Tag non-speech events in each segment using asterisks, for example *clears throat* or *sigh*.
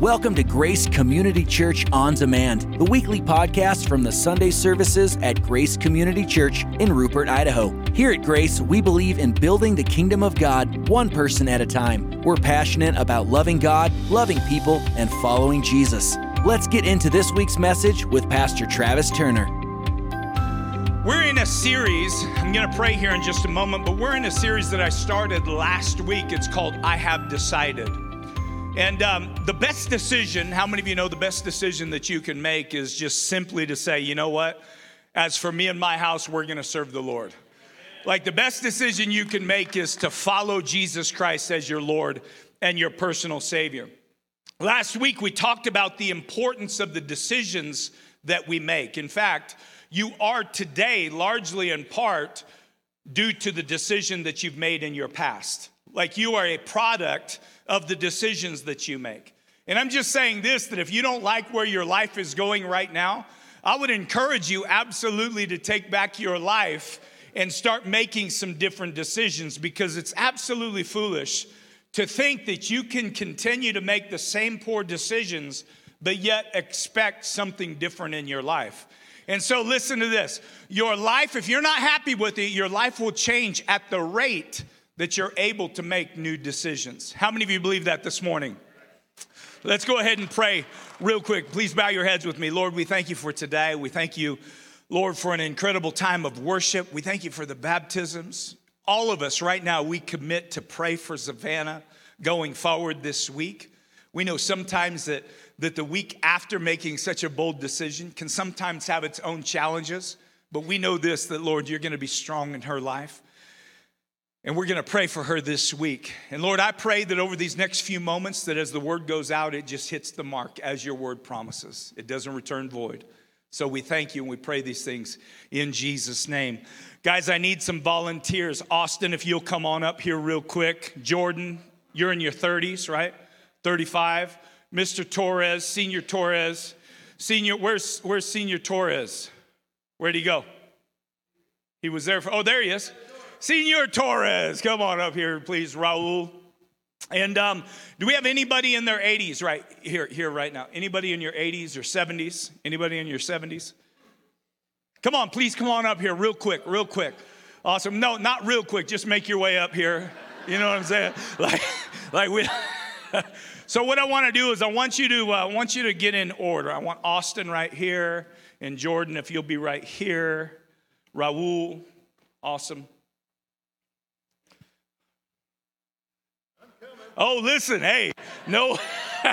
Welcome to Grace Community Church On Demand, the weekly podcast from the Sunday services at Grace Community Church in Rupert, Idaho. Here at Grace, we believe in building the kingdom of God one person at a time. We're passionate about loving God, loving people, and following Jesus. Let's get into this week's message with Pastor Travis Turner. We're in a series, I'm going to pray here in just a moment, but we're in a series that I started last week. It's called I Have Decided. And um, the best decision, how many of you know the best decision that you can make is just simply to say, you know what? As for me and my house, we're gonna serve the Lord. Like the best decision you can make is to follow Jesus Christ as your Lord and your personal Savior. Last week, we talked about the importance of the decisions that we make. In fact, you are today largely in part due to the decision that you've made in your past. Like you are a product of the decisions that you make. And I'm just saying this that if you don't like where your life is going right now, I would encourage you absolutely to take back your life and start making some different decisions because it's absolutely foolish to think that you can continue to make the same poor decisions but yet expect something different in your life. And so, listen to this your life, if you're not happy with it, your life will change at the rate that you're able to make new decisions. How many of you believe that this morning? Let's go ahead and pray real quick. Please bow your heads with me. Lord, we thank you for today. We thank you, Lord, for an incredible time of worship. We thank you for the baptisms. All of us right now, we commit to pray for Savannah going forward this week. We know sometimes that, that the week after making such a bold decision can sometimes have its own challenges, but we know this that, Lord, you're going to be strong in her life. And we're going to pray for her this week. And Lord, I pray that over these next few moments, that as the word goes out, it just hits the mark as your word promises. It doesn't return void. So we thank you and we pray these things in Jesus' name. Guys, I need some volunteers. Austin, if you'll come on up here real quick. Jordan, you're in your 30s, right? 35. Mr. Torres, Senior Torres. Senior, where's, where's Senior Torres? Where'd he go? He was there for, oh, there he is. Senor Torres, come on up here, please, Raul. And um, do we have anybody in their 80s right here, here right now? Anybody in your 80s or 70s? Anybody in your 70s? Come on, please come on up here real quick, real quick. Awesome. No, not real quick. Just make your way up here. You know what I'm saying? *laughs* Like, like we. *laughs* so what I want to do is I want you to uh, want you to get in order. I want Austin right here and Jordan if you'll be right here. Raul, awesome. Oh, listen, hey, no,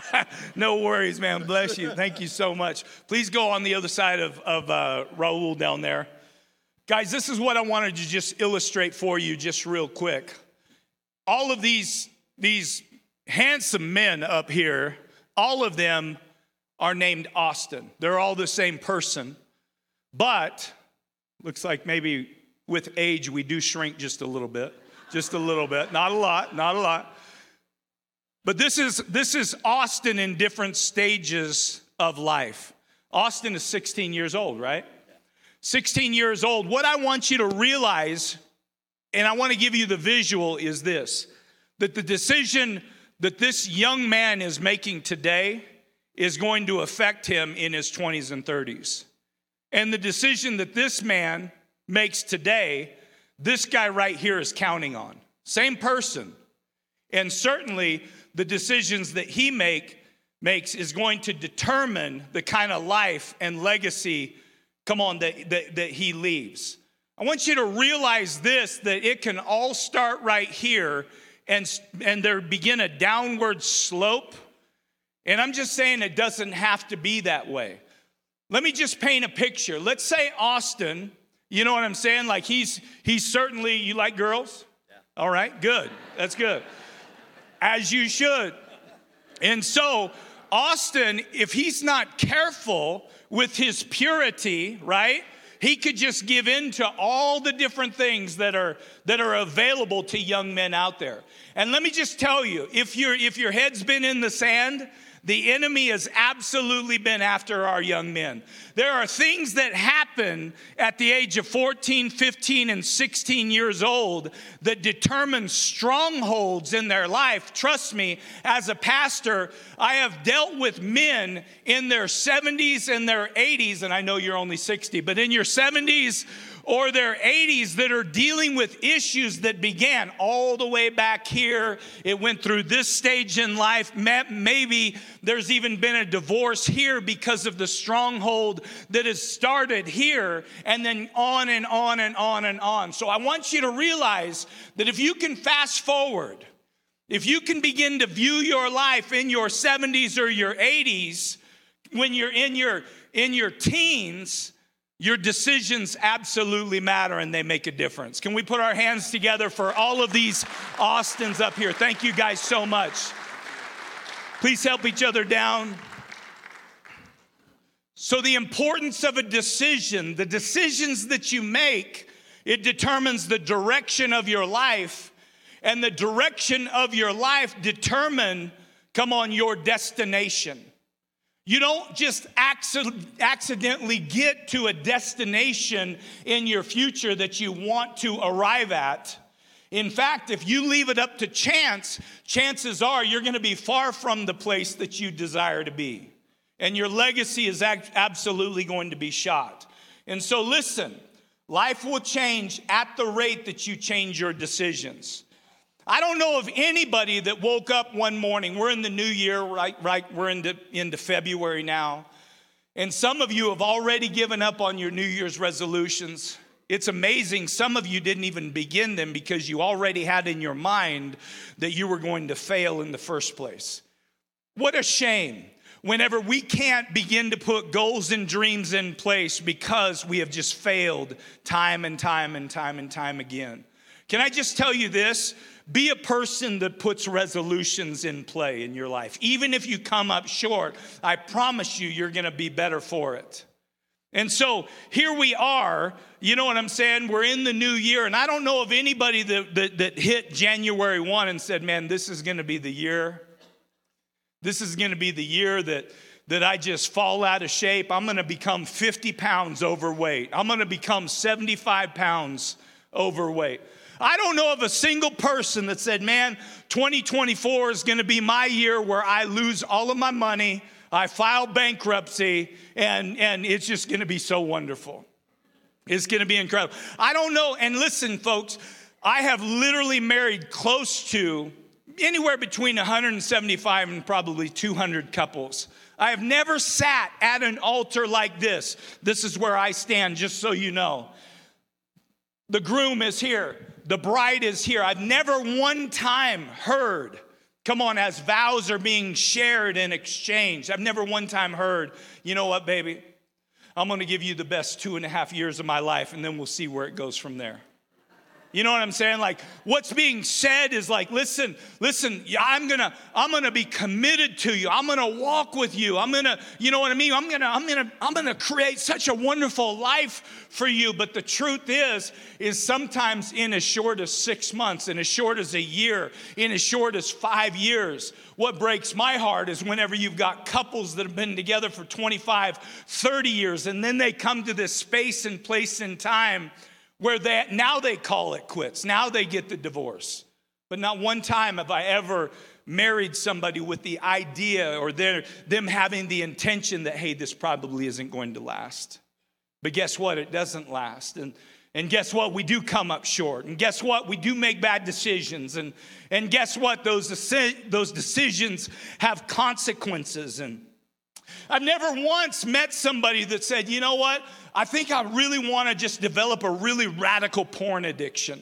*laughs* no worries, man. Bless you. Thank you so much. Please go on the other side of, of uh, Raul down there. Guys, this is what I wanted to just illustrate for you, just real quick. All of these, these handsome men up here, all of them are named Austin. They're all the same person, but looks like maybe with age we do shrink just a little bit, just a little bit, not a lot, not a lot. But this is, this is Austin in different stages of life. Austin is 16 years old, right? 16 years old. What I want you to realize, and I want to give you the visual, is this that the decision that this young man is making today is going to affect him in his 20s and 30s. And the decision that this man makes today, this guy right here is counting on. Same person. And certainly, the decisions that he make makes is going to determine the kind of life and legacy come on that, that, that he leaves. I want you to realize this that it can all start right here and and there begin a downward slope. And i'm just saying it doesn't have to be that way. Let me just paint a picture. Let's say austin you know what i'm saying? Like he's he's certainly you like girls? Yeah. all right good. That's good as you should. And so, Austin, if he's not careful with his purity, right? He could just give in to all the different things that are that are available to young men out there. And let me just tell you, if your if your head's been in the sand, the enemy has absolutely been after our young men. There are things that happen at the age of 14, 15, and 16 years old that determine strongholds in their life. Trust me, as a pastor, I have dealt with men in their 70s and their 80s, and I know you're only 60, but in your 70s, or their 80s that are dealing with issues that began all the way back here. It went through this stage in life. Maybe there's even been a divorce here because of the stronghold that has started here and then on and on and on and on. So I want you to realize that if you can fast forward, if you can begin to view your life in your 70s or your 80s, when you're in your in your teens, your decisions absolutely matter and they make a difference. Can we put our hands together for all of these Austins up here? Thank you guys so much. Please help each other down. So, the importance of a decision, the decisions that you make, it determines the direction of your life, and the direction of your life determine, come on, your destination. You don't just accidentally get to a destination in your future that you want to arrive at. In fact, if you leave it up to chance, chances are you're going to be far from the place that you desire to be. And your legacy is absolutely going to be shot. And so, listen, life will change at the rate that you change your decisions. I don't know of anybody that woke up one morning. We're in the new year, right? Right, we're into, into February now. And some of you have already given up on your New Year's resolutions. It's amazing. Some of you didn't even begin them because you already had in your mind that you were going to fail in the first place. What a shame whenever we can't begin to put goals and dreams in place because we have just failed time and time and time and time again. Can I just tell you this? Be a person that puts resolutions in play in your life. Even if you come up short, I promise you, you're gonna be better for it. And so here we are, you know what I'm saying? We're in the new year, and I don't know of anybody that, that, that hit January 1 and said, Man, this is gonna be the year. This is gonna be the year that, that I just fall out of shape. I'm gonna become 50 pounds overweight. I'm gonna become 75 pounds overweight. I don't know of a single person that said, man, 2024 is going to be my year where I lose all of my money, I file bankruptcy, and, and it's just going to be so wonderful. It's going to be incredible. I don't know. And listen, folks, I have literally married close to anywhere between 175 and probably 200 couples. I have never sat at an altar like this. This is where I stand, just so you know. The groom is here the bride is here. I've never one time heard, come on, as vows are being shared and exchanged, I've never one time heard, you know what, baby? I'm gonna give you the best two and a half years of my life, and then we'll see where it goes from there. You know what I'm saying? Like what's being said is like, listen, listen, I'm gonna, I'm gonna be committed to you. I'm gonna walk with you. I'm gonna, you know what I mean? I'm gonna, I'm gonna, I'm gonna create such a wonderful life for you. But the truth is, is sometimes in as short as six months, in as short as a year, in as short as five years. What breaks my heart is whenever you've got couples that have been together for 25, 30 years, and then they come to this space and place and time where they, now they call it quits. Now they get the divorce. But not one time have I ever married somebody with the idea or them having the intention that, hey, this probably isn't going to last. But guess what? It doesn't last. And, and guess what? We do come up short. And guess what? We do make bad decisions. And, and guess what? Those, those decisions have consequences. And I've never once met somebody that said, you know what? I think I really want to just develop a really radical porn addiction.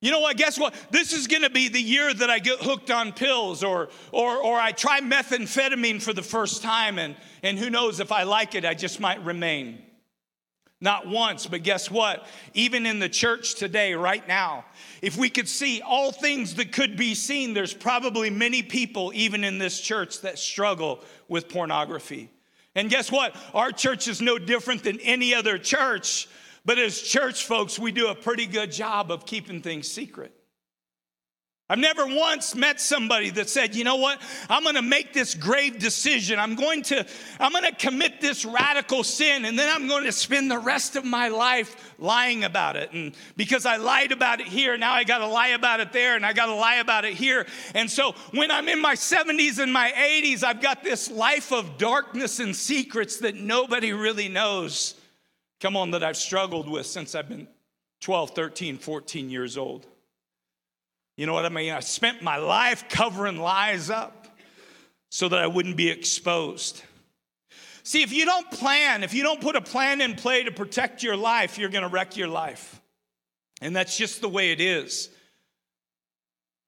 You know what? Guess what? This is going to be the year that I get hooked on pills or, or, or I try methamphetamine for the first time, and, and who knows if I like it, I just might remain. Not once, but guess what? Even in the church today, right now, if we could see all things that could be seen, there's probably many people, even in this church, that struggle with pornography. And guess what? Our church is no different than any other church, but as church folks, we do a pretty good job of keeping things secret. I've never once met somebody that said, you know what, I'm gonna make this grave decision. I'm going to, I'm gonna commit this radical sin, and then I'm going to spend the rest of my life lying about it. And because I lied about it here, now I gotta lie about it there, and I gotta lie about it here. And so when I'm in my 70s and my 80s, I've got this life of darkness and secrets that nobody really knows. Come on, that I've struggled with since I've been 12, 13, 14 years old. You know what I mean? I spent my life covering lies up so that I wouldn't be exposed. See, if you don't plan, if you don't put a plan in play to protect your life, you're going to wreck your life. And that's just the way it is.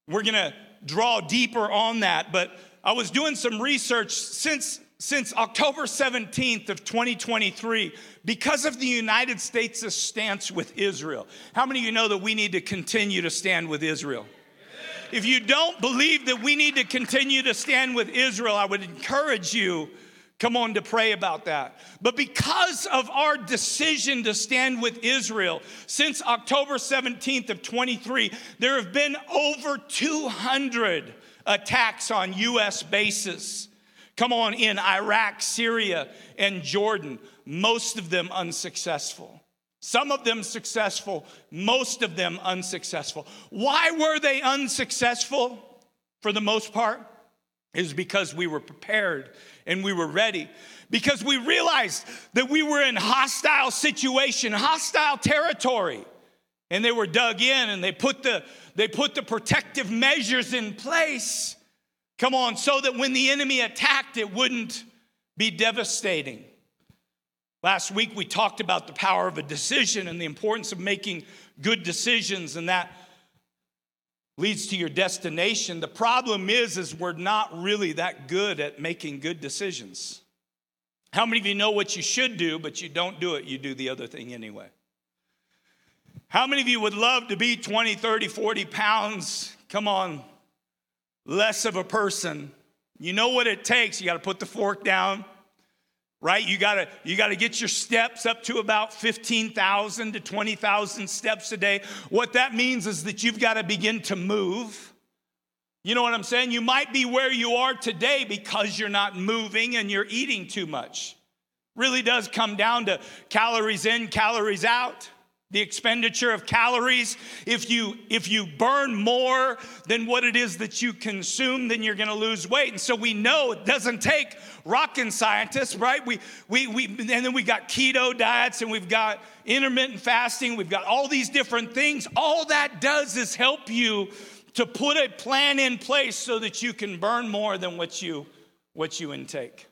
We're going to draw deeper on that, but I was doing some research since since October 17th of 2023 because of the United States' stance with Israel. How many of you know that we need to continue to stand with Israel? If you don't believe that we need to continue to stand with Israel, I would encourage you come on to pray about that. But because of our decision to stand with Israel since October 17th of 23, there have been over 200 attacks on US bases. Come on in Iraq, Syria, and Jordan, most of them unsuccessful. Some of them successful, most of them unsuccessful. Why were they unsuccessful for the most part? Is because we were prepared and we were ready. Because we realized that we were in hostile situation, hostile territory. And they were dug in and they put the they put the protective measures in place. Come on, so that when the enemy attacked, it wouldn't be devastating. Last week we talked about the power of a decision and the importance of making good decisions and that leads to your destination. The problem is is we're not really that good at making good decisions. How many of you know what you should do but you don't do it, you do the other thing anyway? How many of you would love to be 20, 30, 40 pounds? Come on, less of a person. You know what it takes. You got to put the fork down right? You got to you got to get your steps up to about 15,000 to 20,000 steps a day. What that means is that you've got to begin to move. You know what I'm saying? You might be where you are today because you're not moving and you're eating too much. Really does come down to calories in calories out the expenditure of calories. If you if you burn more than what it is that you consume then you're going to lose weight. And so we know it doesn't take rocket scientists right? We, we we and then we got keto diets and we've got intermittent fasting we've got all these different things. All that does is help you to put a plan in place so that you can burn more than what you what you intake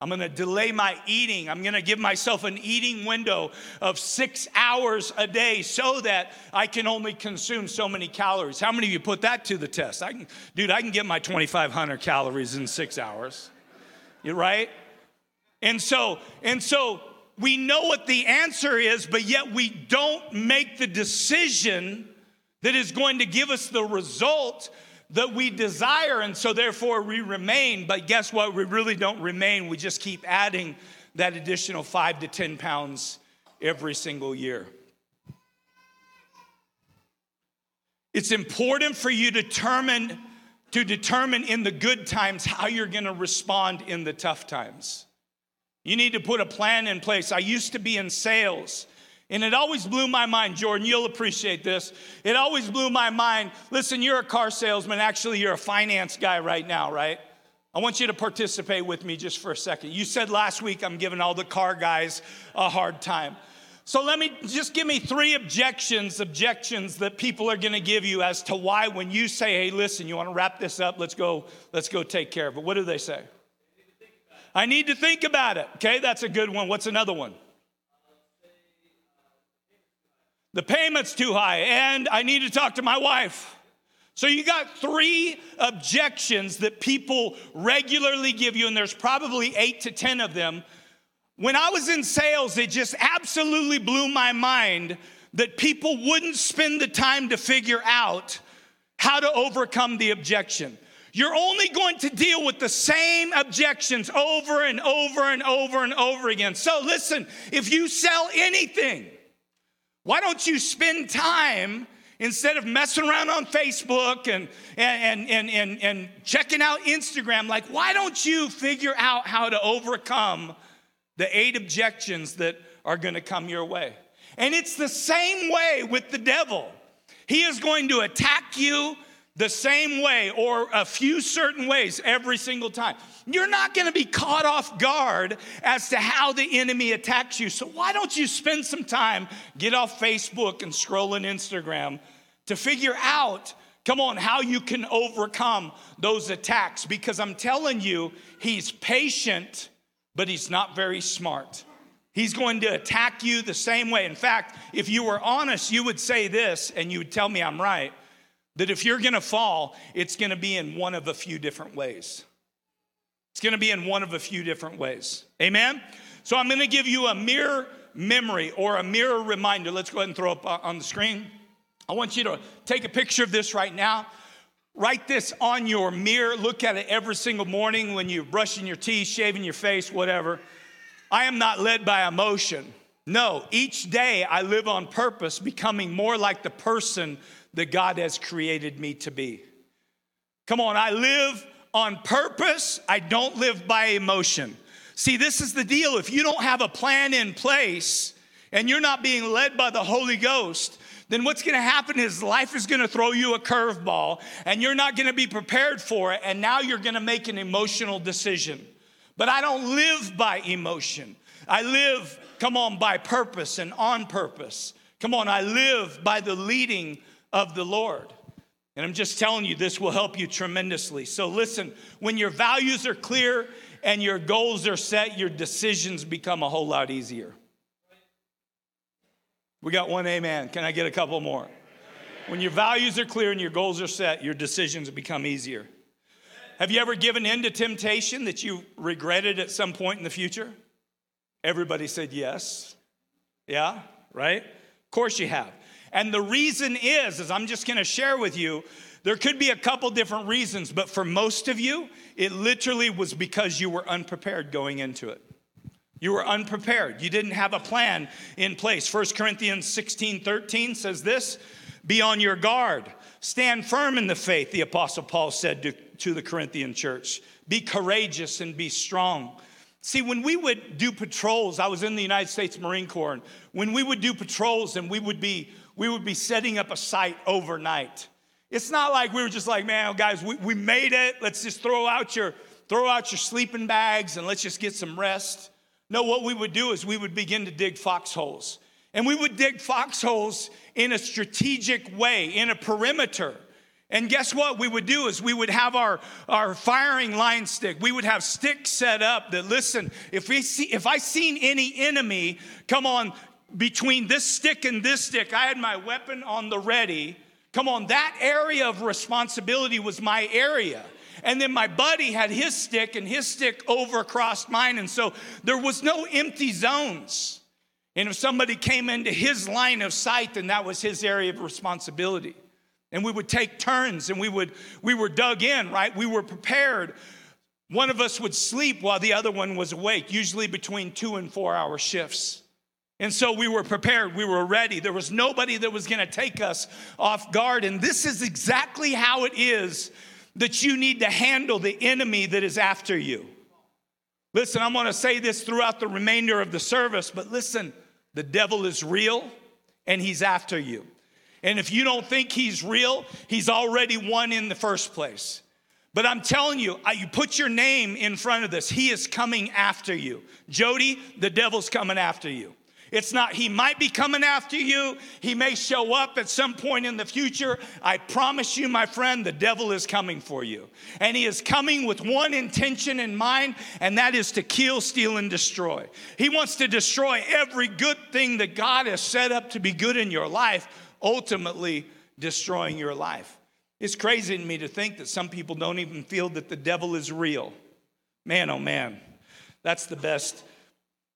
I'm gonna delay my eating. I'm gonna give myself an eating window of six hours a day so that I can only consume so many calories. How many of you put that to the test? I can, dude, I can get my 2,500 calories in six hours. You right? And so, and so we know what the answer is, but yet we don't make the decision that is going to give us the result that we desire, and so therefore we remain. But guess what? We really don't remain. We just keep adding that additional five to 10 pounds every single year. It's important for you to determine, to determine in the good times how you're gonna respond in the tough times. You need to put a plan in place. I used to be in sales. And it always blew my mind, Jordan, you'll appreciate this. It always blew my mind. Listen, you're a car salesman. Actually, you're a finance guy right now, right? I want you to participate with me just for a second. You said last week I'm giving all the car guys a hard time. So let me just give me three objections, objections that people are going to give you as to why when you say, "Hey, listen, you want to wrap this up? Let's go let's go take care of it." What do they say? I need to think about it. Okay, that's a good one. What's another one? The payment's too high, and I need to talk to my wife. So you got three objections that people regularly give you, and there's probably eight to 10 of them. When I was in sales, it just absolutely blew my mind that people wouldn't spend the time to figure out how to overcome the objection. You're only going to deal with the same objections over and over and over and over again. So listen, if you sell anything, why don't you spend time Instead of messing around on Facebook and, and, and, and, and checking out Instagram, like, why don't you figure out how to overcome the eight objections that are gonna come your way? And it's the same way with the devil. He is going to attack you the same way or a few certain ways every single time. You're not going to be caught off guard as to how the enemy attacks you. So why don't you spend some time, get off Facebook and scroll on Instagram to figure out, come on, how you can overcome those attacks? Because I'm telling you, he's patient, but he's not very smart. He's going to attack you the same way. In fact, if you were honest, you would say this and you would tell me I'm right that if you're gonna fall, it's gonna be in one of a few different ways. It's gonna be in one of a few different ways. Amen? So I'm gonna give you a mirror memory or a mirror reminder. Let's go ahead and throw up on the screen. I want you to take a picture of this right now. Write this on your mirror. Look at it every single morning when you're brushing your teeth, shaving your face, whatever. I am not led by emotion. No, each day I live on purpose, becoming more like the person that God has created me to be. Come on, I live on purpose, I don't live by emotion. See, this is the deal. If you don't have a plan in place and you're not being led by the Holy Ghost, then what's gonna happen is life is gonna throw you a curveball and you're not gonna be prepared for it, and now you're gonna make an emotional decision. But I don't live by emotion. I live, come on, by purpose and on purpose. Come on, I live by the leading of the Lord. And I'm just telling you, this will help you tremendously. So listen, when your values are clear and your goals are set, your decisions become a whole lot easier. We got one amen. Can I get a couple more? When your values are clear and your goals are set, your decisions become easier. Have you ever given in to temptation that you regretted at some point in the future? Everybody said yes. Yeah, right? Of course you have. And the reason is, as I'm just gonna share with you, there could be a couple different reasons, but for most of you, it literally was because you were unprepared going into it. You were unprepared. You didn't have a plan in place. 1 Corinthians 16 13 says this Be on your guard, stand firm in the faith, the Apostle Paul said to, to the Corinthian church. Be courageous and be strong. See, when we would do patrols, I was in the United States Marine Corps, and when we would do patrols and we would be we would be setting up a site overnight. It's not like we were just like, man, guys, we, we made it. Let's just throw out your throw out your sleeping bags and let's just get some rest. No, what we would do is we would begin to dig foxholes. And we would dig foxholes in a strategic way, in a perimeter. And guess what we would do is we would have our, our firing line stick. We would have sticks set up that listen, if we see if I seen any enemy come on between this stick and this stick, I had my weapon on the ready. Come on, that area of responsibility was my area. And then my buddy had his stick, and his stick over across mine. And so there was no empty zones. And if somebody came into his line of sight, then that was his area of responsibility. And we would take turns and we would we were dug in, right? We were prepared. One of us would sleep while the other one was awake, usually between two and four hour shifts. And so we were prepared, we were ready. There was nobody that was gonna take us off guard. And this is exactly how it is that you need to handle the enemy that is after you. Listen, I'm gonna say this throughout the remainder of the service, but listen, the devil is real and he's after you. And if you don't think he's real, he's already won in the first place. But I'm telling you, you put your name in front of this. He is coming after you. Jody, the devil's coming after you. It's not, he might be coming after you. He may show up at some point in the future. I promise you, my friend, the devil is coming for you. And he is coming with one intention in mind, and that is to kill, steal, and destroy. He wants to destroy every good thing that God has set up to be good in your life, ultimately destroying your life. It's crazy to me to think that some people don't even feel that the devil is real. Man, oh man, that's the best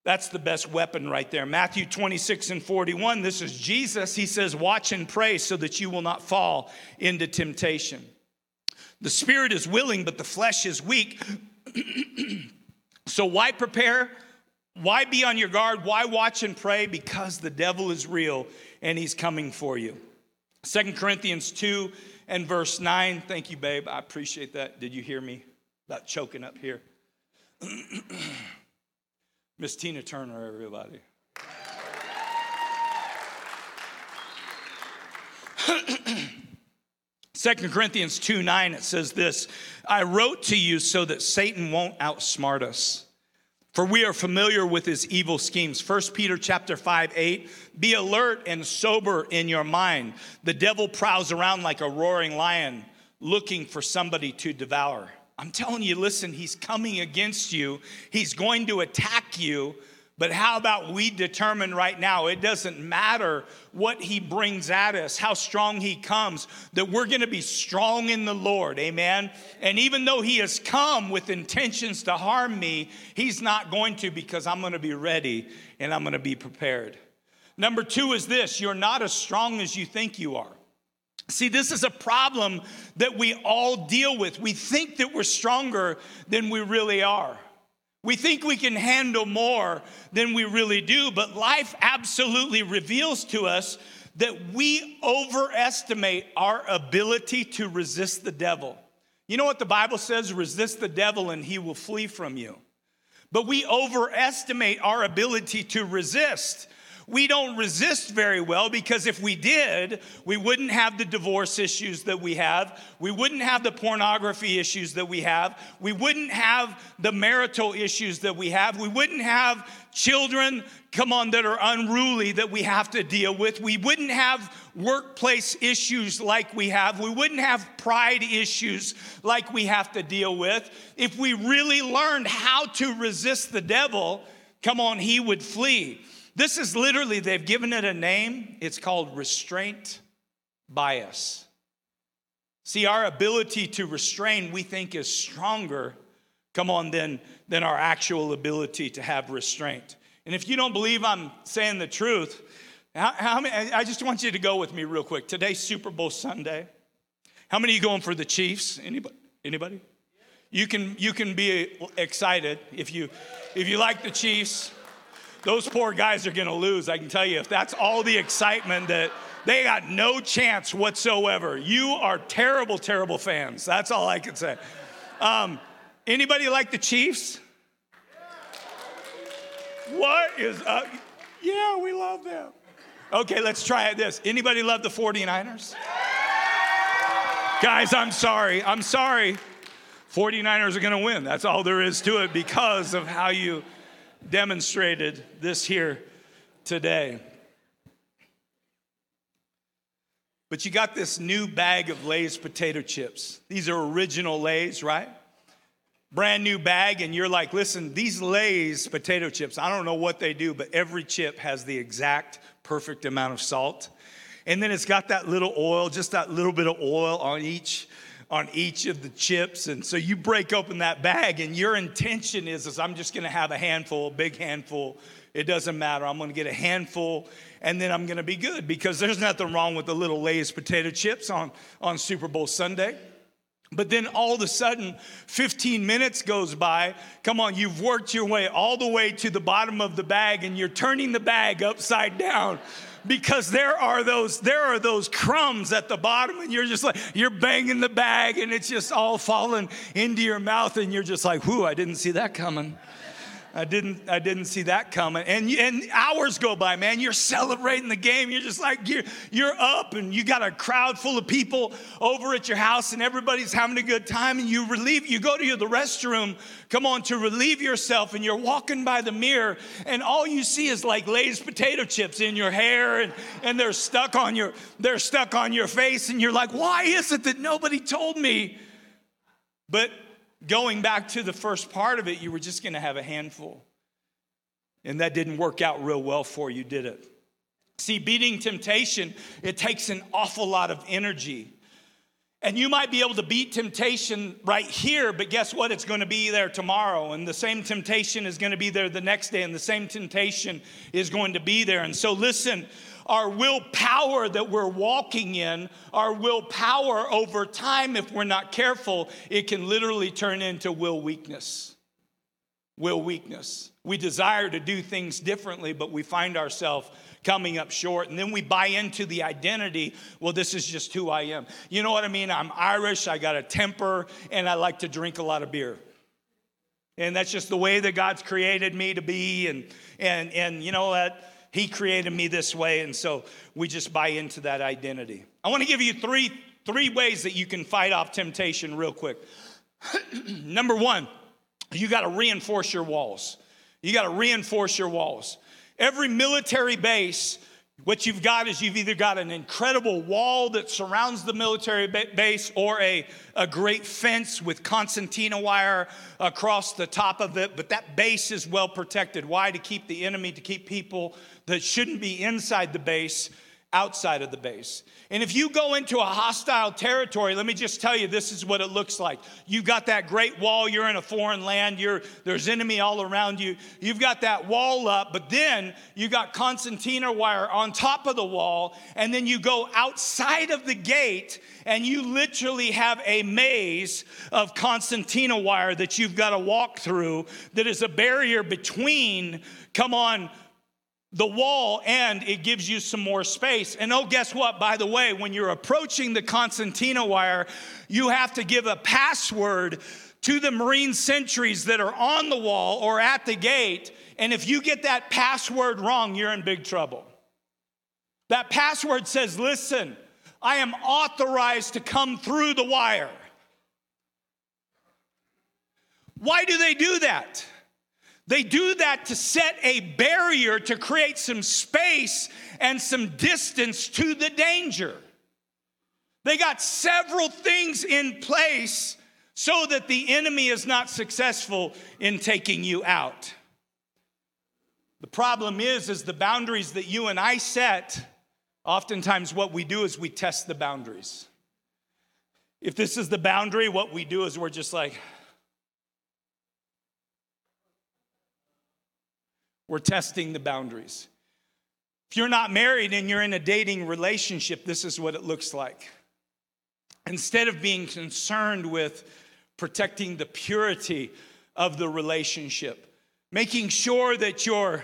that's the best weapon right there. Matthew 26 and 41, this is Jesus. He says, Watch and pray so that you will not fall into temptation. The spirit is willing, but the flesh is weak. *clears throat* so, why prepare? Why be on your guard? Why watch and pray? Because the devil is real and he's coming for you. Second Corinthians 2 and verse 9. Thank you, babe. I appreciate that. Did you hear me about choking up here? *clears throat* Miss Tina Turner, everybody. *clears throat* Second Corinthians 2 9, it says this I wrote to you so that Satan won't outsmart us. For we are familiar with his evil schemes. 1 Peter chapter 5, 8. Be alert and sober in your mind. The devil prowls around like a roaring lion looking for somebody to devour. I'm telling you, listen, he's coming against you. He's going to attack you but how about we determine right now, it doesn't matter what he brings at us, how strong he comes, that we're gonna be strong in the Lord, amen? And even though he has come with intentions to harm me, he's not going to because I'm gonna be ready and I'm gonna be prepared. Number two is this you're not as strong as you think you are. See, this is a problem that we all deal with. We think that we're stronger than we really are. We think we can handle more than we really do, but life absolutely reveals to us that we overestimate our ability to resist the devil. You know what the Bible says? Resist the devil and he will flee from you. But we overestimate our ability to resist we don't resist very well because if we did, we wouldn't have the divorce issues that we have. We wouldn't have the pornography issues that we have. We wouldn't have the marital issues that we have. We wouldn't have children, come on, that are unruly that we have to deal with. We wouldn't have workplace issues like we have. We wouldn't have pride issues like we have to deal with. If we really learned how to resist the devil, come on, he would flee. This is literally, they've given it a name. It's called restraint bias. See, our ability to restrain, we think, is stronger, come on, than, than our actual ability to have restraint. And if you don't believe I'm saying the truth, how, how many, I just want you to go with me real quick. Today's Super Bowl Sunday. How many you going for the Chiefs? Anybody? Anybody? You can, you can be excited if you, if you like the Chiefs those poor guys are going to lose. I can tell you, if that's all the excitement that they got no chance whatsoever. You are terrible, terrible fans. That's all I can say. Um, anybody like the Chiefs? What is up? Yeah, we love them. Okay, let's try this. Anybody love the 49ers? Guys, I'm sorry. I'm sorry. 49ers are going to win. That's all there is to it because of how you demonstrated this here today. But you got this new bag of Lay's potato chips. These are original Lay's, right? Brand new bag, and you're like, listen, these Lay's potato chips, I don't know what they do, but every chip has the exact perfect amount of salt. And then it's got that little oil, just that little bit of oil on each on each of the chips. And so you break open that bag, and your intention is, is I'm just gonna have a handful, a big handful. It doesn't matter. I'm gonna get a handful, and then I'm gonna be good because there's nothing wrong with the little Lay's potato chips on, on Super Bowl Sunday. But then all of a sudden, 15 minutes goes by. Come on, you've worked your way all the way to the bottom of the bag, and you're turning the bag upside down because there are those there are those crumbs at the bottom and you're just like you're banging the bag and it's just all falling into your mouth and you're just like whoo i didn't see that coming I didn't, I didn't see that coming. And, and hours go by, man. You're celebrating the game. You're just like, you're, you're up, and you got a crowd full of people over at your house, and everybody's having a good time. And you relieve, you go to the restroom, come on, to relieve yourself, and you're walking by the mirror, and all you see is like Lay's potato chips in your hair, and, and they're stuck on your, they're stuck on your face, and you're like, why is it that nobody told me? But going back to the first part of it, you were just going to have a handful. And that didn't work out real well for you, did it? See, beating temptation, it takes an awful lot of energy. And you might be able to beat temptation right here, but guess what? It's going to be there tomorrow. And the same temptation is going to be there the next day, and the same temptation is going to be there. And so, listen, our willpower that we're walking in, our willpower over time, if we're not careful, it can literally turn into will weakness. Will weakness. We desire to do things differently, but we find ourselves, coming up short. And then we buy into the identity well, this is just who I am. You know what I mean? I'm Irish, I got a temper, and I like to drink a lot of beer. And that's just the way that God's created me to be. And, and, and you know what? He created me this way. And so we just buy into that identity. I want to give you three, three ways that you can fight off temptation real quick. *clears throat* Number one, you got to reinforce your walls. You got to reinforce your walls. Every military base, what you've got is you've either got an incredible wall that surrounds the military base or a, a great fence with concertina wire across the top of it, but that base is well protected. Why? To keep the enemy, to keep people that shouldn't be inside the base outside of the base. And if you go into a hostile territory, let me just tell you this is what it looks like. You've got that great wall, you're in a foreign land, you're, there's enemy all around you. You've got that wall up, but then you got concertina wire on top of the wall, and then you go outside of the gate and you literally have a maze of concertina wire that you've got to walk through that is a barrier between, come on, the wall and it gives you some more space. And oh, guess what? By the way, when you're approaching the concertina wire, you have to give a password to the Marine sentries that are on the wall or at the gate. And if you get that password wrong, you're in big trouble. That password says, listen, I am authorized to come through the wire. Why do they do that? They do that to set a barrier to create some space and some distance to the danger. They got several things in place so that the enemy is not successful in taking you out. The problem is is the boundaries that you and I set, oftentimes what we do is we test the boundaries. If this is the boundary, what we do is we're just like, We're testing the boundaries. If you're not married and you're in a dating relationship, this is what it looks like. Instead of being concerned with protecting the purity of the relationship, making sure that you're,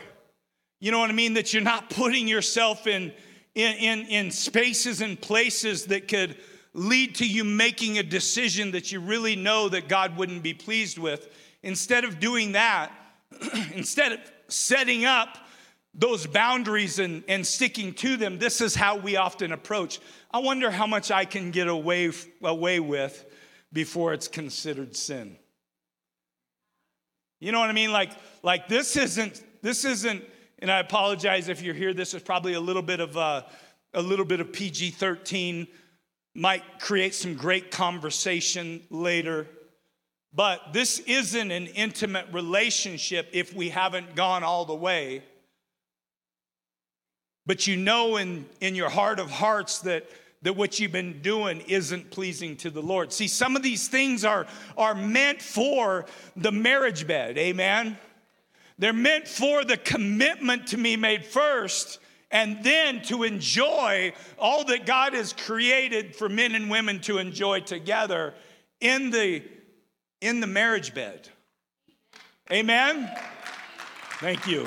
you know what I mean, that you're not putting yourself in, in, in, in spaces and places that could lead to you making a decision that you really know that God wouldn't be pleased with. Instead of doing that, *clears throat* instead of setting up those boundaries and, and sticking to them, this is how we often approach. I wonder how much I can get away, away with before it's considered sin. You know what I mean? Like, like this isn't, this isn't, and I apologize if you're here, this is probably a little bit of a, uh, a little bit of PG-13, might create some great conversation later. But this isn't an intimate relationship if we haven't gone all the way. But you know in, in your heart of hearts that, that what you've been doing isn't pleasing to the Lord. See, some of these things are, are meant for the marriage bed, amen? They're meant for the commitment to be made first and then to enjoy all that God has created for men and women to enjoy together in the in the marriage bed. Amen? Thank you.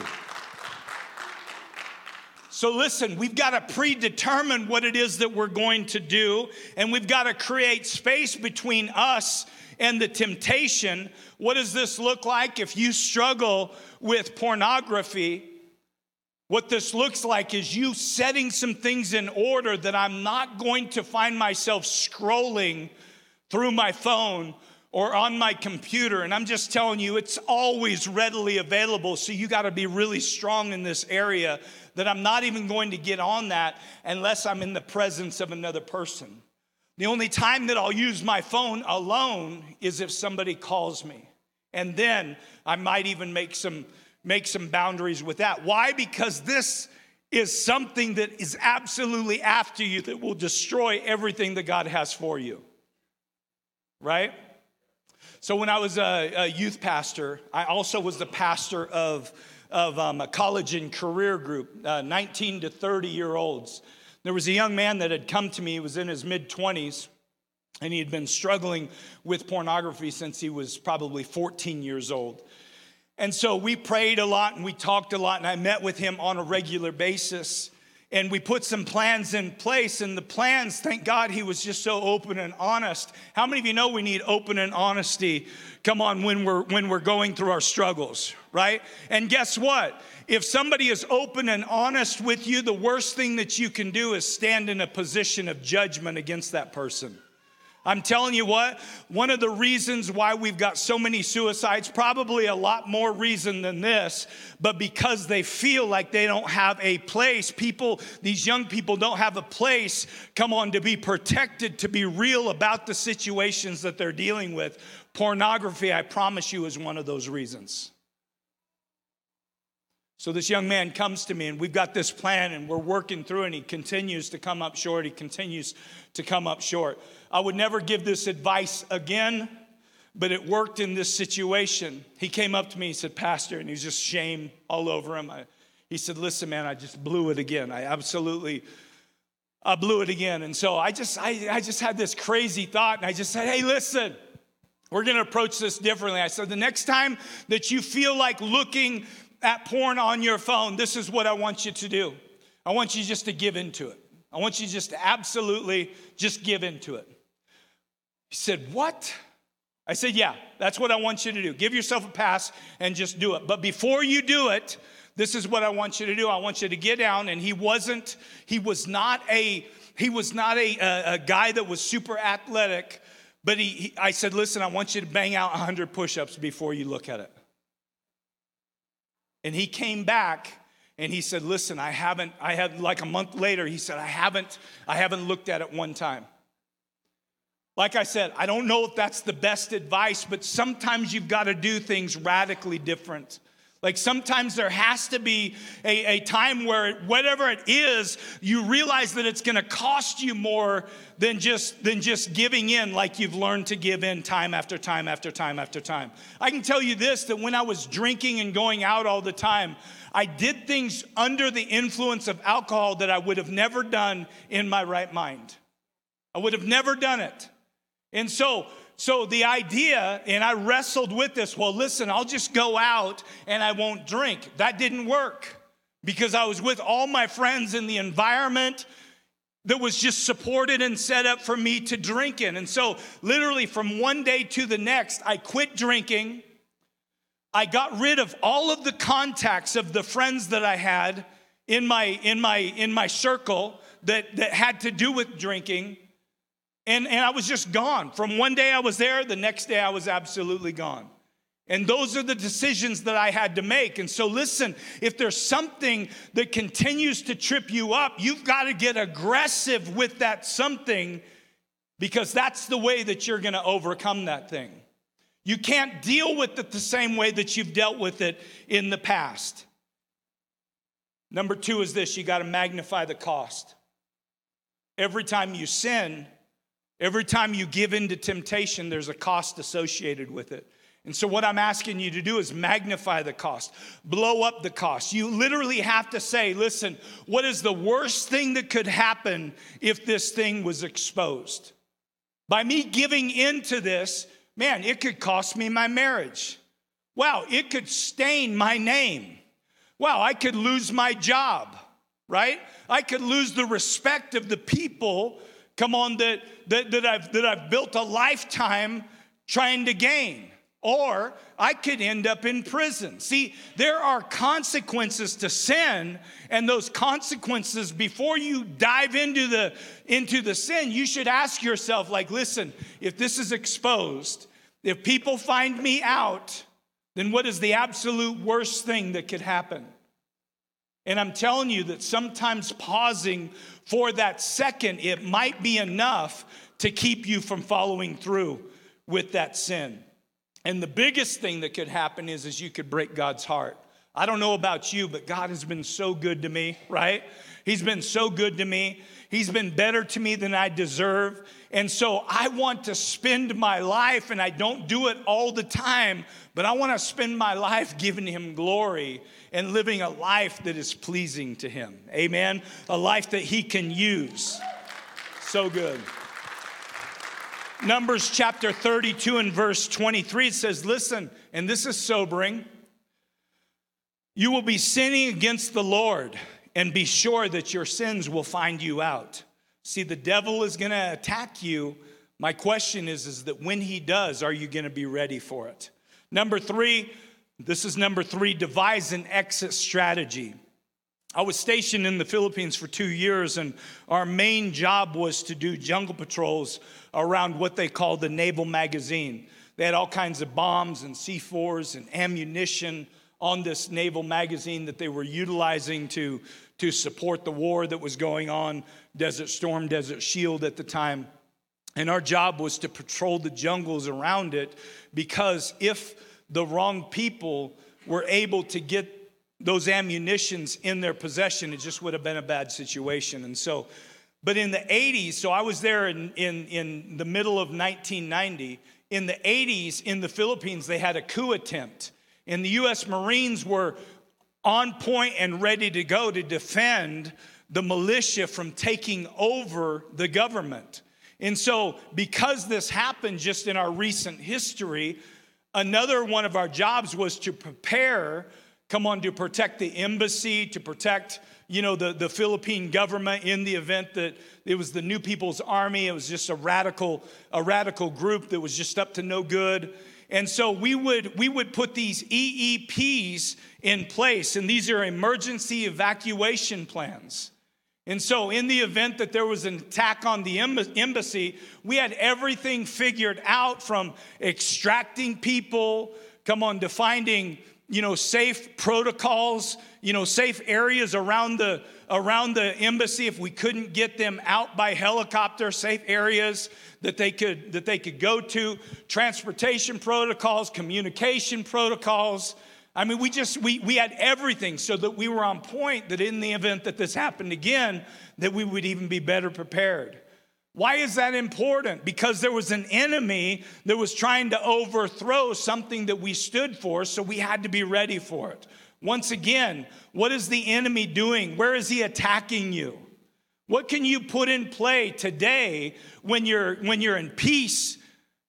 So, listen, we've got to predetermine what it is that we're going to do, and we've got to create space between us and the temptation. What does this look like if you struggle with pornography? What this looks like is you setting some things in order that I'm not going to find myself scrolling through my phone or on my computer. And I'm just telling you, it's always readily available. So you got to be really strong in this area that I'm not even going to get on that unless I'm in the presence of another person. The only time that I'll use my phone alone is if somebody calls me. And then I might even make some make some boundaries with that. Why? Because this is something that is absolutely after you that will destroy everything that God has for you. Right? So, when I was a, a youth pastor, I also was the pastor of, of um, a college and career group, uh, 19 to 30 year olds. There was a young man that had come to me, he was in his mid 20s, and he had been struggling with pornography since he was probably 14 years old. And so we prayed a lot and we talked a lot, and I met with him on a regular basis. And we put some plans in place, and the plans, thank God he was just so open and honest. How many of you know we need open and honesty? Come on, when we're when we're going through our struggles, right? And guess what? If somebody is open and honest with you, the worst thing that you can do is stand in a position of judgment against that person. I'm telling you what, one of the reasons why we've got so many suicides, probably a lot more reason than this, but because they feel like they don't have a place, people, these young people don't have a place, come on, to be protected, to be real about the situations that they're dealing with. Pornography, I promise you, is one of those reasons. So this young man comes to me, and we've got this plan, and we're working through, and he continues to come up short. He continues to come up short. I would never give this advice again, but it worked in this situation. He came up to me, he said, Pastor, and he was just shame all over him. I, he said, Listen, man, I just blew it again. I absolutely. I blew it again. And so I just I, I just had this crazy thought, and I just said, hey, listen, we're gonna approach this differently. I said, the next time that you feel like looking at porn on your phone, this is what I want you to do. I want you just to give into it. I want you just to absolutely just give into it. He said, What? I said, Yeah, that's what I want you to do. Give yourself a pass and just do it. But before you do it, this is what I want you to do. I want you to get down. And he wasn't, he was not a, he was not a, a, a guy that was super athletic, but he, he, I said, listen, I want you to bang out 100 push-ups before you look at it. And he came back and he said, listen, I haven't, I had like a month later, he said, I haven't, I haven't looked at it one time. Like I said, I don't know if that's the best advice, but sometimes you've got to do things radically different. Like sometimes there has to be a, a time where whatever it is, you realize that it's gonna cost you more than just, than just giving in like you've learned to give in time after time after time after time. I can tell you this that when I was drinking and going out all the time, I did things under the influence of alcohol that I would have never done in my right mind. I would have never done it. And so, so the idea, and I wrestled with this well, listen, I'll just go out and I won't drink. That didn't work because I was with all my friends in the environment that was just supported and set up for me to drink in. And so, literally, from one day to the next, I quit drinking. I got rid of all of the contacts of the friends that I had in my, in my, in my circle that, that had to do with drinking. And, and I was just gone. From one day I was there, the next day I was absolutely gone. And those are the decisions that I had to make. And so, listen, if there's something that continues to trip you up, you've got to get aggressive with that something because that's the way that you're going to overcome that thing. You can't deal with it the same way that you've dealt with it in the past. Number two is this you got to magnify the cost. Every time you sin, Every time you give in to temptation, there's a cost associated with it. And so, what I'm asking you to do is magnify the cost, blow up the cost. You literally have to say, listen, what is the worst thing that could happen if this thing was exposed? By me giving into this, man, it could cost me my marriage. Wow, it could stain my name. Wow, I could lose my job, right? I could lose the respect of the people come on, that, that, that, I've, that I've built a lifetime trying to gain. Or I could end up in prison. See, there are consequences to sin, and those consequences, before you dive into the, into the sin, you should ask yourself, like, listen, if this is exposed, if people find me out, then what is the absolute worst thing that could happen? And I'm telling you that sometimes pausing for that second, it might be enough to keep you from following through with that sin. And the biggest thing that could happen is, is you could break God's heart. I don't know about you, but God has been so good to me, right? He's been so good to me. He's been better to me than I deserve. And so I want to spend my life, and I don't do it all the time, but I want to spend my life giving Him glory and living a life that is pleasing to Him. Amen? A life that He can use. So good. Numbers chapter 32 and verse 23 it says, Listen, and this is sobering. You will be sinning against the Lord and be sure that your sins will find you out. See, the devil is going to attack you. My question is, is that when he does, are you going to be ready for it? Number three, this is number three, devise an exit strategy. I was stationed in the Philippines for two years, and our main job was to do jungle patrols around what they called the Naval Magazine. They had all kinds of bombs and C4s and ammunition on this naval magazine that they were utilizing to, to support the war that was going on, Desert Storm, Desert Shield at the time. And our job was to patrol the jungles around it because if the wrong people were able to get those ammunitions in their possession, it just would have been a bad situation. And so, but in the 80s, so I was there in, in, in the middle of 1990. In the 80s, in the Philippines, they had a coup attempt and the US Marines were on point and ready to go to defend the militia from taking over the government. And so, because this happened just in our recent history, another one of our jobs was to prepare, come on, to protect the embassy, to protect, you know, the, the Philippine government in the event that it was the New People's Army. It was just a radical, a radical group that was just up to no good. And so we would, we would put these EEPs in place, and these are emergency evacuation plans. And so, in the event that there was an attack on the embassy, we had everything figured out from extracting people, come on, to finding, you know, safe protocols, you know, safe areas around the around the embassy if we couldn't get them out by helicopter, safe areas that they could that they could go to, transportation protocols, communication protocols. I mean, we just we we had everything so that we were on point that in the event that this happened again, that we would even be better prepared. Why is that important? Because there was an enemy that was trying to overthrow something that we stood for, so we had to be ready for it. Once again, what is the enemy doing? Where is he attacking you? What can you put in play today when you're when you're in peace?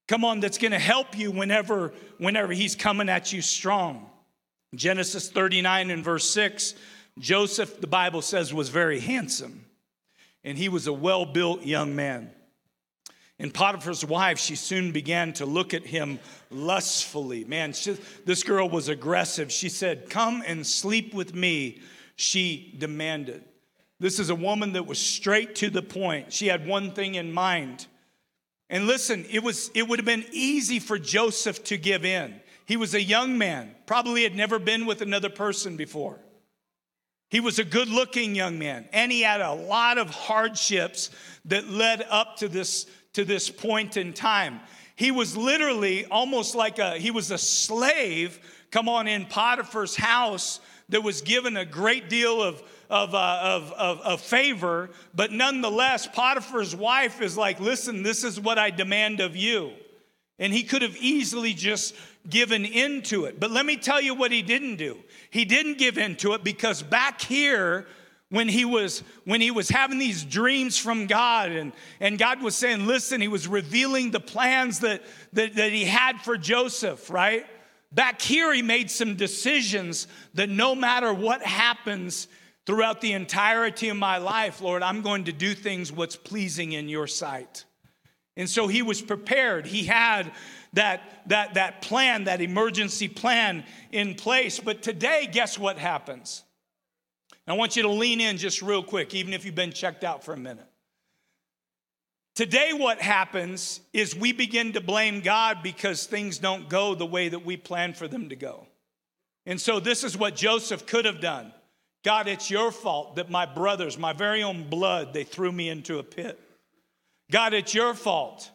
Come on, that's going to help you whenever whenever he's coming at you strong. Genesis 39 and verse 6, Joseph, the Bible says, was very handsome, and he was a well-built young man. And Potiphar's wife, she soon began to look at him lustfully. Man, she, this girl was aggressive. She said, Come and sleep with me, she demanded. This is a woman that was straight to the point. She had one thing in mind. And listen, it, was, it would have been easy for Joseph to give in. He was a young man, probably had never been with another person before. He was a good looking young man, and he had a lot of hardships that led up to this to this point in time. He was literally almost like a, he was a slave, come on, in Potiphar's house that was given a great deal of, of, uh, of, of, of, favor, but nonetheless, Potiphar's wife is like, listen, this is what I demand of you. And he could have easily just given into it. But let me tell you what he didn't do. He didn't give into it because back here, when he was when he was having these dreams from god and, and god was saying listen he was revealing the plans that, that, that he had for joseph right? Back here he made some decisions that no matter what happens throughout the entirety of my life lord i'm going to do things what's pleasing in your sight. And so he was prepared. He had that that that plan that emergency plan in place. But today guess what happens I want you to lean in just real quick, even if you've been checked out for a minute. Today, what happens is we begin to blame God because things don't go the way that we plan for them to go. And so, this is what Joseph could have done God, it's your fault that my brothers, my very own blood, they threw me into a pit. God, it's your fault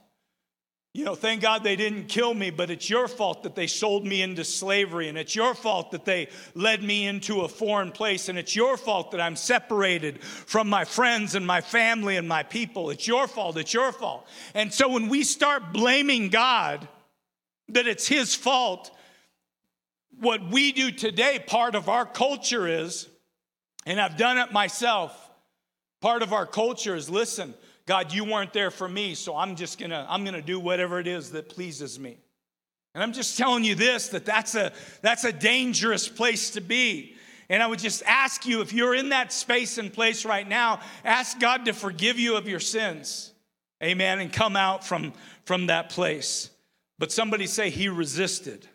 you know, thank God they didn't kill me, but it's your fault that they sold me into slavery, and it's your fault that they led me into a foreign place, and it's your fault that I'm separated from my friends and my family and my people. It's your fault, it's your fault. And so when we start blaming God that it's His fault, what we do today, part of our culture is, and I've done it myself, part of our culture is listen, God, you weren't there for me, so I'm just gonna, I'm gonna do whatever it is that pleases me. And I'm just telling you this that that's a, that's a dangerous place to be. And I would just ask you if you're in that space and place right now, ask God to forgive you of your sins. Amen. And come out from, from that place. But somebody say he resisted.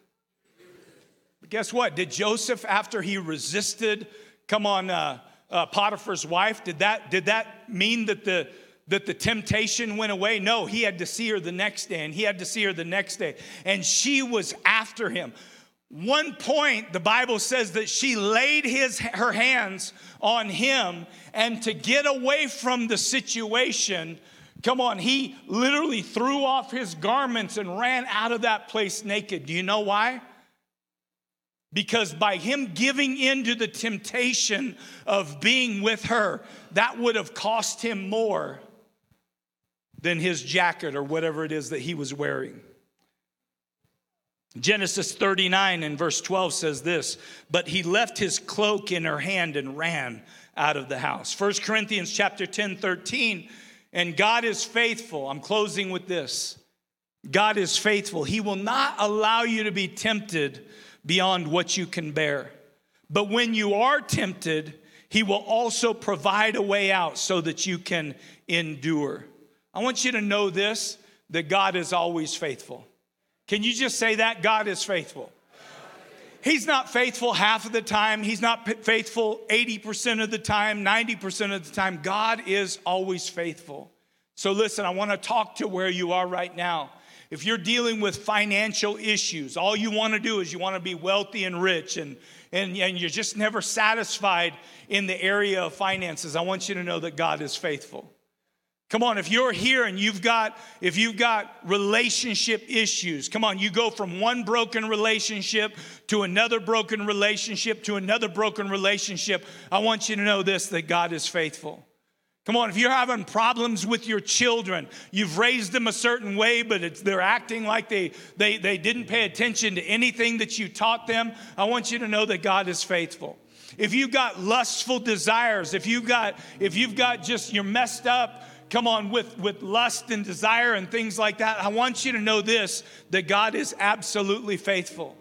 But guess what? Did Joseph, after he resisted, come on, uh, uh, Potiphar's wife, did that, did that mean that the, that the temptation went away? No, he had to see her the next day, and he had to see her the next day. And she was after him. One point, the Bible says that she laid his, her hands on him, and to get away from the situation, come on, he literally threw off his garments and ran out of that place naked. Do you know why? Because by him giving in to the temptation of being with her, that would have cost him more than his jacket or whatever it is that he was wearing. Genesis 39 and verse 12 says this, but he left his cloak in her hand and ran out of the house. 1 Corinthians chapter 10, 13, and God is faithful. I'm closing with this. God is faithful. He will not allow you to be tempted beyond what you can bear. But when you are tempted, he will also provide a way out so that you can endure. I want you to know this that God is always faithful. Can you just say that? God is faithful. He's not faithful half of the time. He's not faithful 80% of the time, 90% of the time. God is always faithful. So, listen, I want to talk to where you are right now. If you're dealing with financial issues, all you want to do is you want to be wealthy and rich, and, and, and you're just never satisfied in the area of finances, I want you to know that God is faithful. Come on, if you're here and you've got if you've got relationship issues, come on, you go from one broken relationship to another broken relationship to another broken relationship. I want you to know this that God is faithful. Come on, if you're having problems with your children, you've raised them a certain way, but they're acting like they, they, they didn't pay attention to anything that you taught them, I want you to know that God is faithful. If you've got lustful desires, if you've got, if you've got just, you're messed up come on, with, with lust and desire and things like that, I want you to know this that God is absolutely faithful.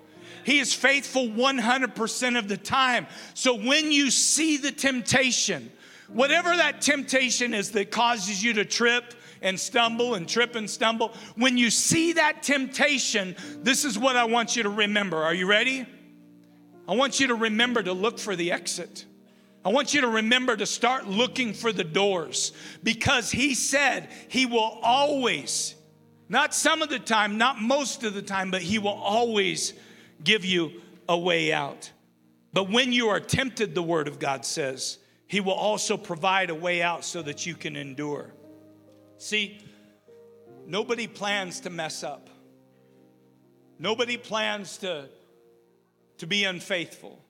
He is faithful 100% of the time. So when you see the temptation, whatever that temptation is that causes you to trip and stumble and trip and stumble, when you see that temptation, this is what I want you to remember. Are you ready? I want you to remember to look for the exit. I want you to remember to start looking for the doors because he said he will always, not some of the time, not most of the time, but he will always give you a way out. But when you are tempted, the word of God says, he will also provide a way out so that you can endure. See, nobody plans to mess up. Nobody plans to, to be unfaithful.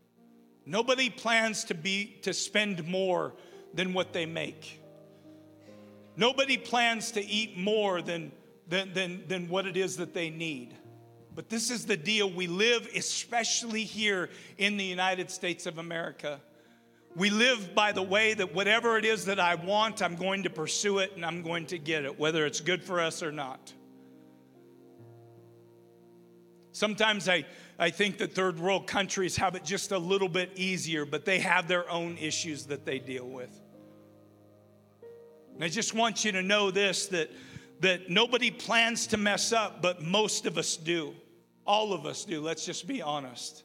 Nobody plans to be to spend more than what they make. Nobody plans to eat more than, than, than, than what it is that they need. But this is the deal. We live, especially here in the United States of America. We live by the way that whatever it is that I want, I'm going to pursue it and I'm going to get it, whether it's good for us or not. Sometimes I, I think that third world countries have it just a little bit easier, but they have their own issues that they deal with. And I just want you to know this that, that nobody plans to mess up, but most of us do. All of us do. Let's just be honest.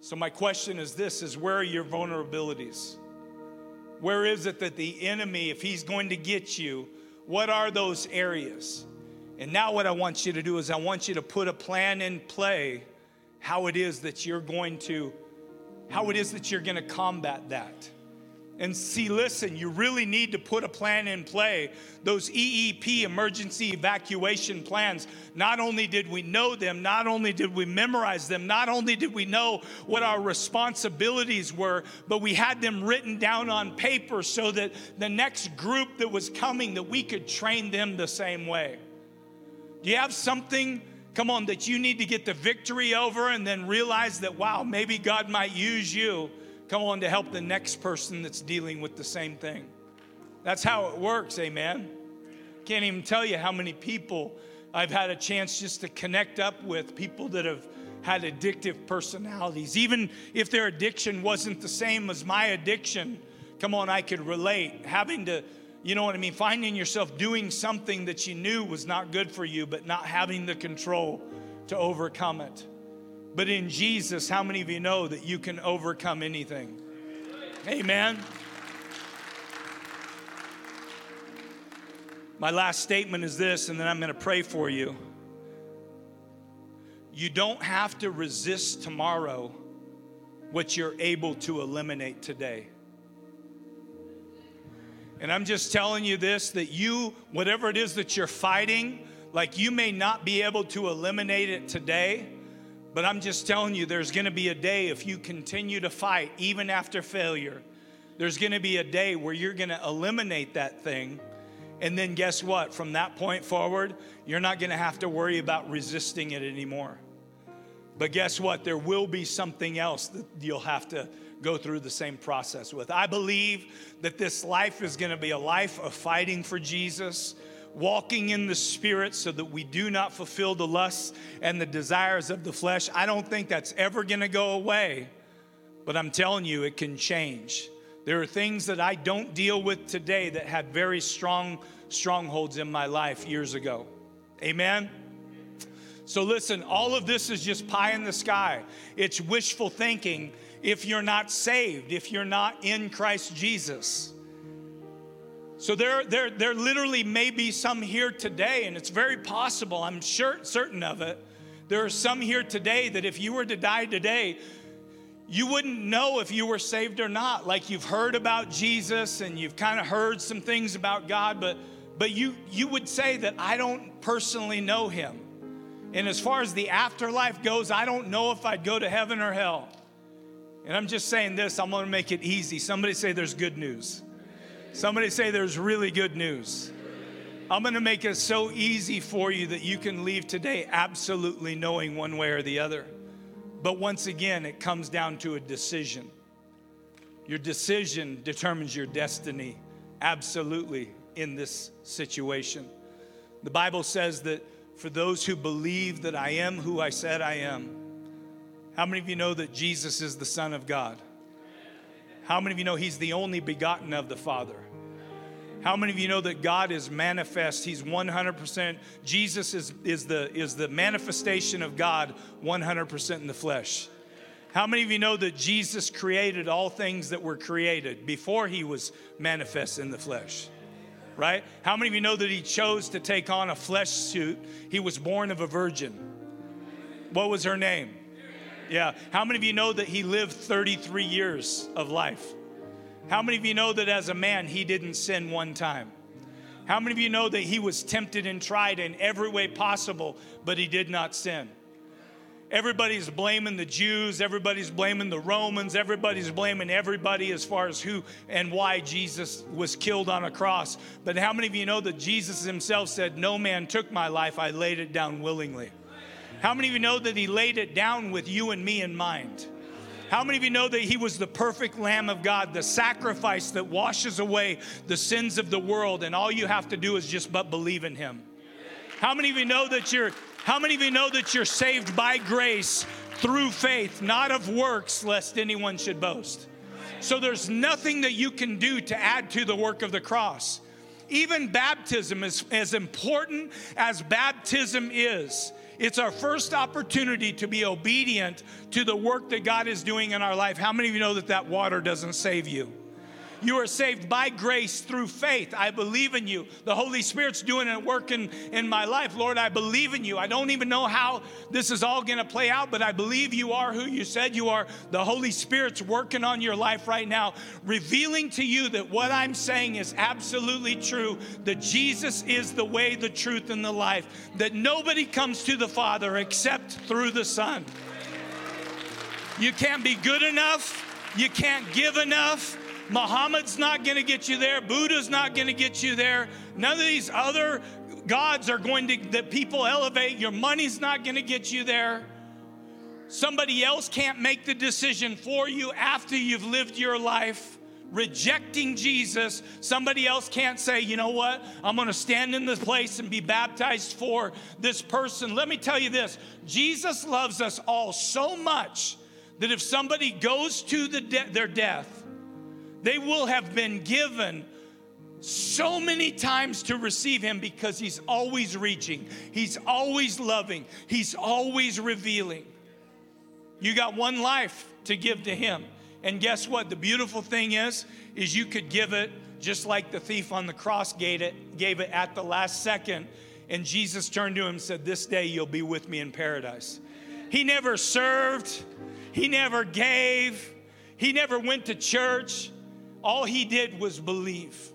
So my question is this is where are your vulnerabilities? Where is it that the enemy, if he's going to get you, what are those areas? And now, what I want you to do is, I want you to put a plan in play how it is that you're going to how it is that you're going to combat that. And see, listen, you really need to put a plan in play. Those EEP, emergency evacuation plans, not only did we know them, not only did we memorize them, not only did we know what our responsibilities were, but we had them written down on paper so that the next group that was coming, that we could train them the same way. Do you have something come on, that you need to get the victory over and then realize that, wow, maybe God might use you, come on, to help the next person that's dealing with the same thing. That's how it works, amen. Can't even tell you how many people I've had a chance just to connect up with, people that have had addictive personalities. Even if their addiction wasn't the same as my addiction, come on, I could relate. Having to, you know what I mean? Finding yourself doing something that you knew was not good for you, but not having the control to overcome it. But in Jesus, how many of you know that you can overcome anything? Amen. My last statement is this, and then I'm going to pray for you. You don't have to resist tomorrow what you're able to eliminate today. And I'm just telling you this that you, whatever it is that you're fighting, like you may not be able to eliminate it today, but I'm just telling you there's gonna be a day if you continue to fight, even after failure, there's gonna be a day where you're gonna eliminate that thing. And then guess what? From that point forward, you're not gonna have to worry about resisting it anymore. But guess what? There will be something else that you'll have to go through the same process with. I believe that this life is going to be a life of fighting for Jesus, walking in the Spirit so that we do not fulfill the lusts and the desires of the flesh. I don't think that's ever going to go away, but I'm telling you, it can change. There are things that I don't deal with today that had very strong strongholds in my life years ago. Amen. So, listen, all of this is just pie in the sky. It's wishful thinking if you're not saved, if you're not in Christ Jesus. So, there, there, there literally may be some here today, and it's very possible, I'm sure, certain of it. There are some here today that if you were to die today, you wouldn't know if you were saved or not. Like you've heard about Jesus and you've kind of heard some things about God, but but you you would say that I don't personally know him. And as far as the afterlife goes, I don't know if I'd go to heaven or hell. And I'm just saying this, I'm gonna make it easy. Somebody say there's good news. Somebody say there's really good news. I'm gonna make it so easy for you that you can leave today absolutely knowing one way or the other. But once again, it comes down to a decision. Your decision determines your destiny, absolutely, in this situation. The Bible says that for those who believe that I am who I said I am. How many of you know that Jesus is the Son of God? How many of you know He's the only begotten of the Father? How many of you know that God is manifest? He's 100%. Jesus is, is, the, is the manifestation of God 100% in the flesh. How many of you know that Jesus created all things that were created before he was manifest in the flesh? right? How many of you know that he chose to take on a flesh suit? He was born of a virgin. What was her name? Yeah. How many of you know that he lived 33 years of life? How many of you know that as a man, he didn't sin one time? How many of you know that he was tempted and tried in every way possible, but he did not sin? Everybody's blaming the Jews, everybody's blaming the Romans, everybody's blaming everybody as far as who and why Jesus was killed on a cross. But how many of you know that Jesus himself said, No man took my life, I laid it down willingly? How many of you know that he laid it down with you and me in mind? How many of you know that he was the perfect Lamb of God, the sacrifice that washes away the sins of the world, and all you have to do is just but believe in him? How many of you know that you're how many of you know that you're saved by grace through faith, not of works, lest anyone should boast? So there's nothing that you can do to add to the work of the cross. Even baptism is as important as baptism is. It's our first opportunity to be obedient to the work that God is doing in our life. How many of you know that that water doesn't save you? You are saved by grace through faith. I believe in you. The Holy Spirit's doing a work in, in my life. Lord, I believe in you. I don't even know how this is all going to play out, but I believe you are who you said you are. The Holy Spirit's working on your life right now, revealing to you that what I'm saying is absolutely true that Jesus is the way, the truth, and the life, that nobody comes to the Father except through the Son. You can't be good enough. You can't give enough. Muhammad's not going to get you there. Buddha's not going to get you there. None of these other gods are going to, that people elevate. Your money's not going to get you there. Somebody else can't make the decision for you after you've lived your life rejecting Jesus, somebody else can't say, you know what, I'm gonna stand in this place and be baptized for this person. Let me tell you this Jesus loves us all so much that if somebody goes to the de- their death, they will have been given so many times to receive him because he's always reaching, he's always loving, he's always revealing. You got one life to give to him. And guess what? The beautiful thing is, is you could give it just like the thief on the cross gave it, gave it at the last second. And Jesus turned to him and said, This day you'll be with me in paradise. He never served, he never gave, he never went to church. All he did was believe.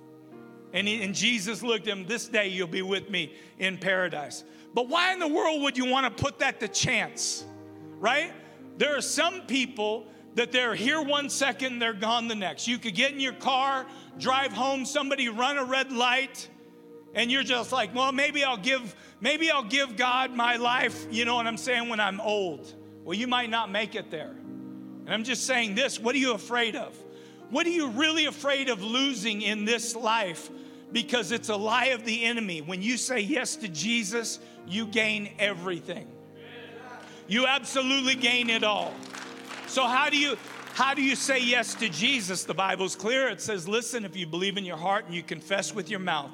And, he, and Jesus looked at him, This day you'll be with me in paradise. But why in the world would you want to put that to chance? Right? There are some people that they're here one second, they're gone the next. You could get in your car, drive home, somebody run a red light, and you're just like, well, maybe I'll give, maybe I'll give God my life, you know what I'm saying, when I'm old. Well, you might not make it there. And I'm just saying this what are you afraid of? What are you really afraid of losing in this life? Because it's a lie of the enemy. When you say yes to Jesus, you gain everything. You absolutely gain it all. So how do you how do you say yes to Jesus? The Bible's clear. It says, "Listen, if you believe in your heart and you confess with your mouth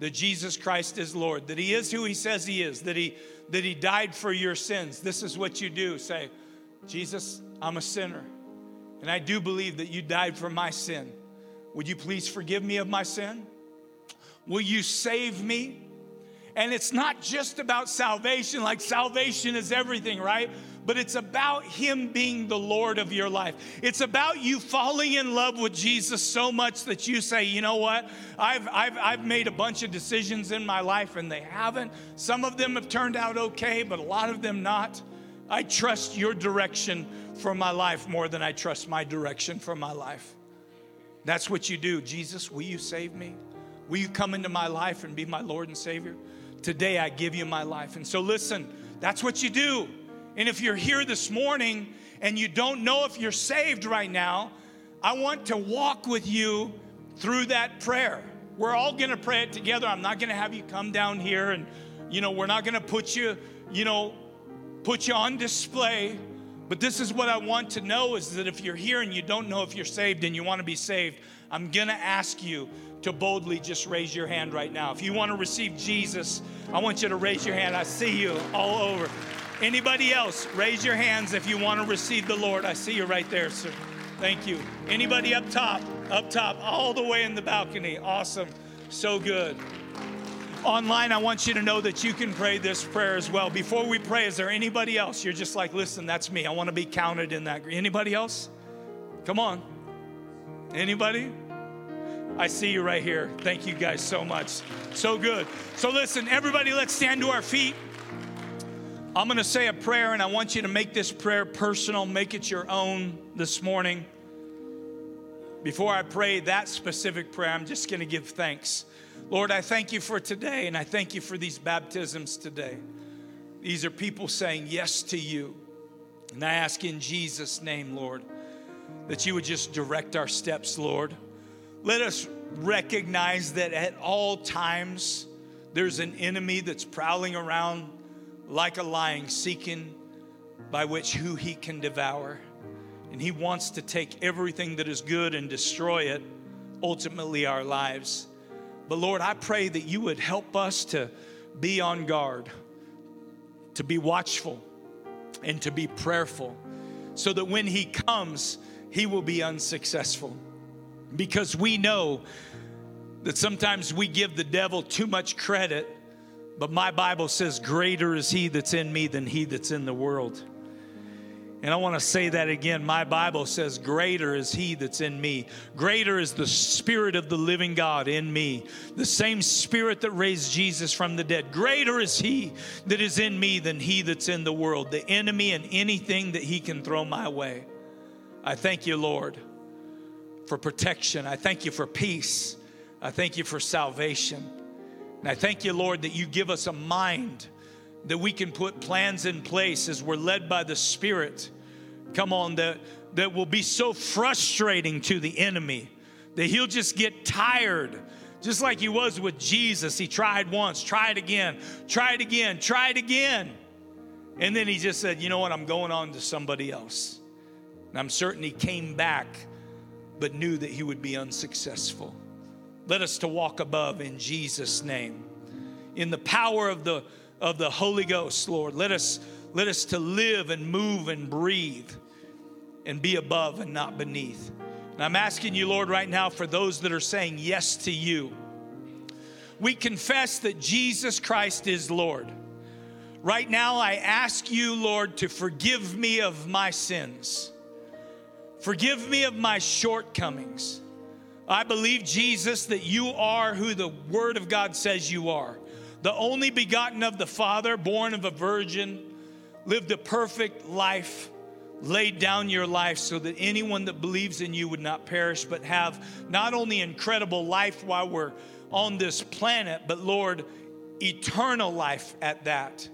that Jesus Christ is Lord, that he is who he says he is, that he that he died for your sins. This is what you do. Say, "Jesus, I'm a sinner, and I do believe that you died for my sin. Would you please forgive me of my sin? Will you save me?" And it's not just about salvation, like salvation is everything, right? but it's about Him being the Lord of your life. It's about you falling in love with Jesus so much that you say, you know what? I've, I've, I've made a bunch of decisions in my life and they haven't. Some of them have turned out okay, but a lot of them not. I trust your direction for my life more than I trust my direction for my life. That's what you do. Jesus, will you save me? Will you come into my life and be my Lord and Savior? Today I give you my life. And so listen, that's what you do. And if you're here this morning and you don't know if you're saved right now, I want to walk with you through that prayer. We're all gonna pray it together. I'm not gonna have you come down here and, you know, we're not gonna put you, you know, put you on display. But this is what I want to know is that if you're here and you don't know if you're saved and you wanna be saved, I'm gonna ask you to boldly just raise your hand right now. If you wanna receive Jesus, I want you to raise your hand. I see you all over. Anybody else? Raise your hands if you want to receive the Lord. I see you right there, sir. Thank you. Anybody up top? Up top, all the way in the balcony. Awesome. So good. Online, I want you to know that you can pray this prayer as well. Before we pray, is there anybody else? You're just like, listen, that's me. I want to be counted in that. Anybody else? Come on. Anybody? I see you right here. Thank you guys so much. So good. So listen, everybody, let's stand to our feet. I'm going to say a prayer, and I want you to make this prayer personal, make it your own this morning. Before I pray that specific prayer, I'm just going to give thanks. Lord, I thank you for today, and I thank you for these baptisms today. These are people saying yes to you. And I ask in Jesus' name, Lord, that you would just direct our steps, Lord. Let us recognize that at all times there's an enemy that's prowling around like a lion seeking by which who he can devour. And he wants to take everything that is good and destroy it, ultimately our lives. But Lord, I pray that you would help us to be on guard, to be watchful, and to be prayerful, so that when he comes, he will be unsuccessful. Because we know that sometimes we give the devil too much credit but my Bible says, Greater is he that's in me than he that's in the world. And I want to say that again. My Bible says, Greater is He that's in me. Greater is the Spirit of the living God in me. The same Spirit that raised Jesus from the dead. Greater is He that is in me than He that's in the world, the enemy and anything that He can throw my way. I thank you, Lord, for protection. I thank you for peace. I thank you for salvation. And I thank you, Lord, that you give us a mind that we can put plans in place as we're led by the Spirit. Come on, that, that will be so frustrating to the enemy that he'll just get tired. Just like he was with Jesus. He tried once, tried again, tried again, tried again. And then he just said, You know what? I'm going on to somebody else. And I'm certain he came back, but knew that he would be unsuccessful. Let us to walk above in Jesus' name. In the power of the, of the Holy Ghost, Lord, let us, let us to live and move and breathe and be above and not beneath. And I'm asking you, Lord, right now for those that are saying yes to you. We confess that Jesus Christ is Lord. Right now, I ask you, Lord, to forgive me of my sins. Forgive me of my shortcomings. I believe, Jesus, that you are who the Word of God says you are the only begotten of the Father, born of a virgin, lived a perfect life, laid down your life so that anyone that believes in you would not perish, but have not only incredible life while we're on this planet, but Lord, eternal life at that.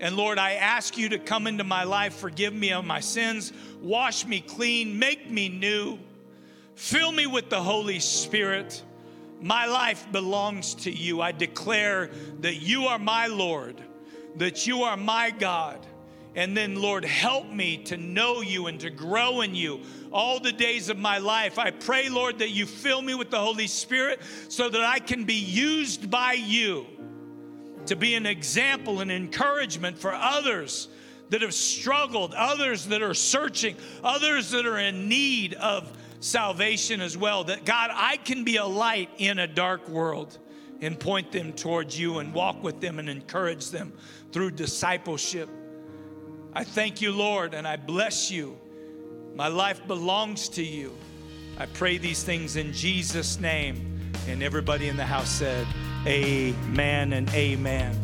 And Lord, I ask you to come into my life, forgive me of my sins, wash me clean, make me new, fill me with the Holy Spirit. My life belongs to you. I declare that you are my Lord, that you are my God. And then, Lord, help me to know you and to grow in you all the days of my life. I pray, Lord, that you fill me with the Holy Spirit so that I can be used by you to be an example and encouragement for others that have struggled, others that are searching, others that are in need of salvation as well. That God, I can be a light in a dark world and point them towards you and walk with them and encourage them through discipleship. I thank you, Lord, and I bless you. My life belongs to you. I pray these things in Jesus' name. And everybody in the house said, Amen and amen.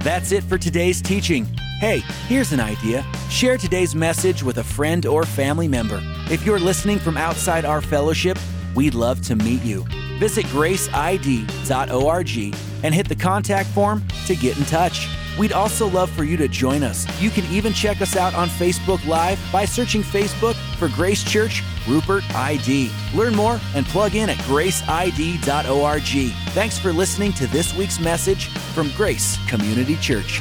That's it for today's teaching. Hey, here's an idea. Share today's message with a friend or family member. If you're listening from outside our fellowship, we'd love to meet you. Visit graceid.org and hit the contact form to get in touch. We'd also love for you to join us. You can even check us out on Facebook Live by searching Facebook for Grace Church Rupert ID. Learn more and plug in at graceid.org. Thanks for listening to this week's message from Grace Community Church.